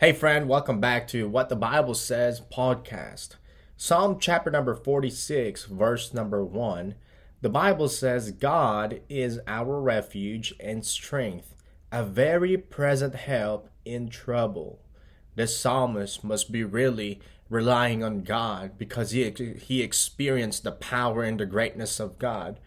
Hey, friend, welcome back to What the Bible Says podcast. Psalm chapter number 46, verse number 1. The Bible says, God is our refuge and strength, a very present help in trouble. The psalmist must be really relying on God because he, he experienced the power and the greatness of God.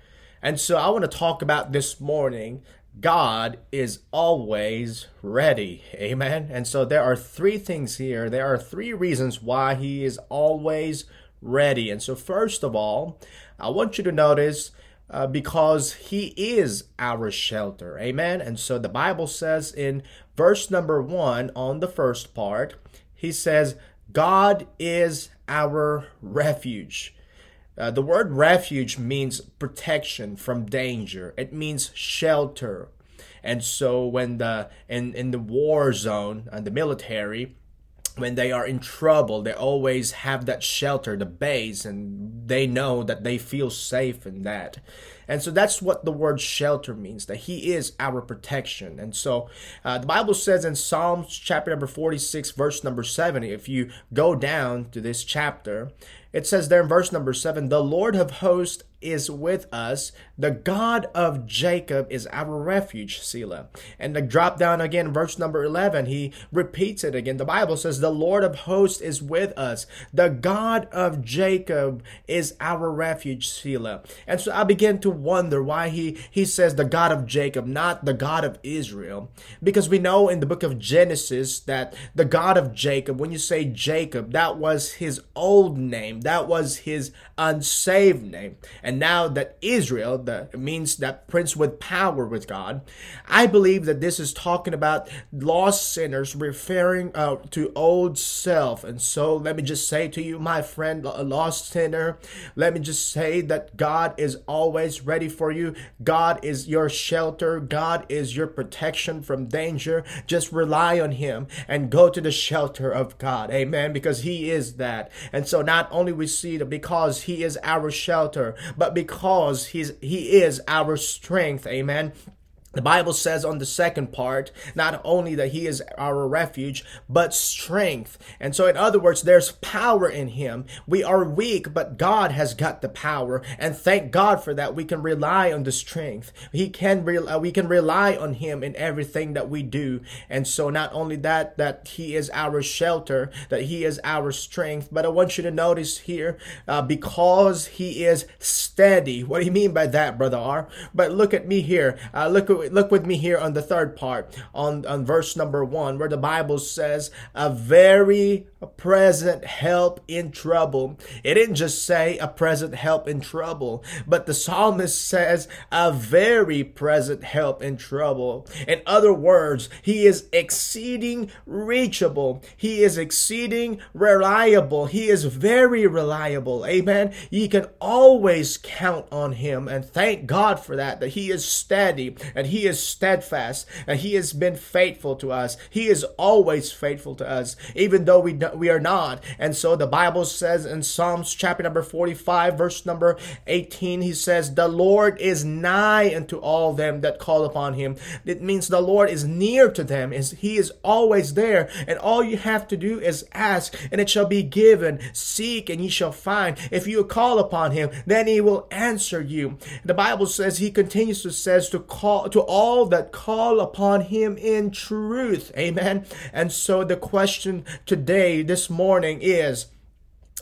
And so I want to talk about this morning God is always ready. Amen. And so there are three things here. There are three reasons why He is always ready. And so, first of all, I want you to notice uh, because He is our shelter. Amen. And so the Bible says in verse number one on the first part, He says, God is our refuge. Uh, the word refuge means protection from danger. It means shelter. And so when the in in the war zone and the military when they are in trouble, they always have that shelter, the base, and they know that they feel safe in that. And so that's what the word shelter means, that He is our protection. And so uh, the Bible says in Psalms chapter number 46, verse number 7, if you go down to this chapter, it says there in verse number 7 The Lord of hosts is with us. The God of Jacob is our refuge, Selah. And the drop down again, verse number 11, he repeats it again. The Bible says, The Lord of hosts is with us. The God of Jacob is our refuge, Selah. And so I begin to wonder why he, he says the God of Jacob, not the God of Israel. Because we know in the book of Genesis that the God of Jacob, when you say Jacob, that was his old name, that was his unsaved name. And now that Israel, the means that prince with power with God, I believe that this is talking about lost sinners referring uh, to old self. And so let me just say to you, my friend, a lost sinner, let me just say that God is always ready for you. God is your shelter. God is your protection from danger. Just rely on Him and go to the shelter of God. Amen. Because He is that. And so not only we see that because He is our shelter, but because He's He is our strength. Amen. The Bible says on the second part, not only that He is our refuge, but strength. And so, in other words, there's power in Him. We are weak, but God has got the power. And thank God for that. We can rely on the strength. He can, re- uh, we can rely on Him in everything that we do. And so, not only that, that He is our shelter, that He is our strength, but I want you to notice here, uh, because He is steady. What do you mean by that, Brother R? But look at me here. Uh, look at look with me here on the third part, on, on verse number one, where the Bible says, a very present help in trouble. It didn't just say a present help in trouble, but the psalmist says a very present help in trouble. In other words, he is exceeding reachable. He is exceeding reliable. He is very reliable. Amen. You can always count on him and thank God for that, that he is steady and he is steadfast and He has been faithful to us. He is always faithful to us, even though we we are not. And so the Bible says in Psalms chapter number 45, verse number 18, He says, The Lord is nigh unto all them that call upon Him. It means the Lord is near to them. Is He is always there. And all you have to do is ask, and it shall be given. Seek, and ye shall find. If you call upon Him, then He will answer you. The Bible says He continues to says to call to all that call upon him in truth. Amen. And so the question today, this morning is,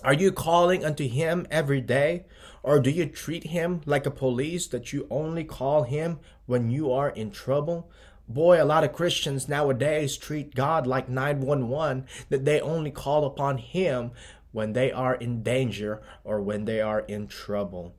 are you calling unto him every day? Or do you treat him like a police that you only call him when you are in trouble? Boy, a lot of Christians nowadays treat God like 911, that they only call upon him when they are in danger or when they are in trouble.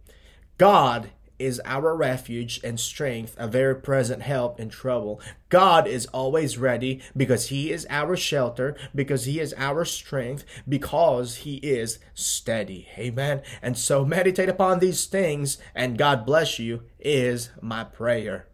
God is our refuge and strength, a very present help in trouble. God is always ready because He is our shelter, because He is our strength, because He is steady. Amen. And so meditate upon these things, and God bless you, is my prayer.